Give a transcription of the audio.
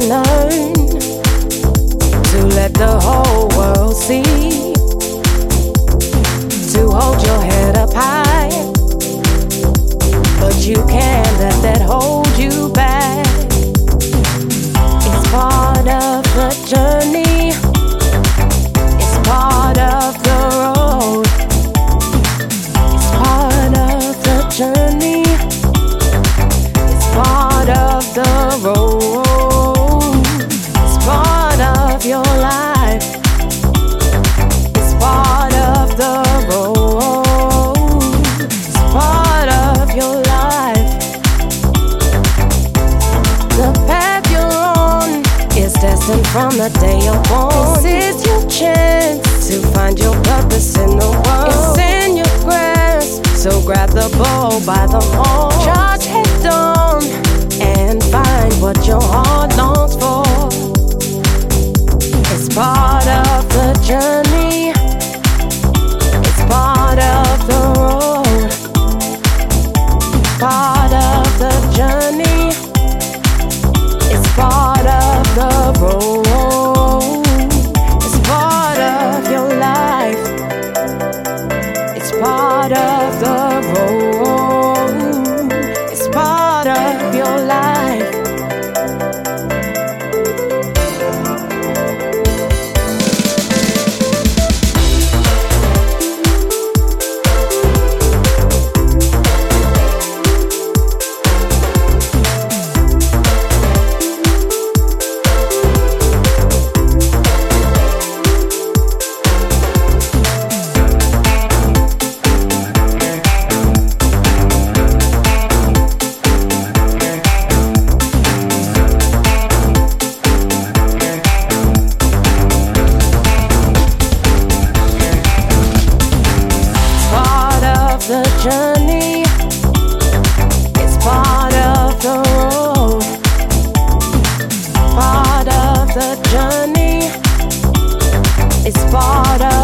to let the whole world see. To hold your head up high, but you can't let that hold you back. It's part of the journey, it's part of the road, it's part of the journey, is from the day you're born. This is your chance to find your purpose in the world. It's in your grasp, so grab the bull by the horn. The journey, is part of the road. Part of the journey, is part of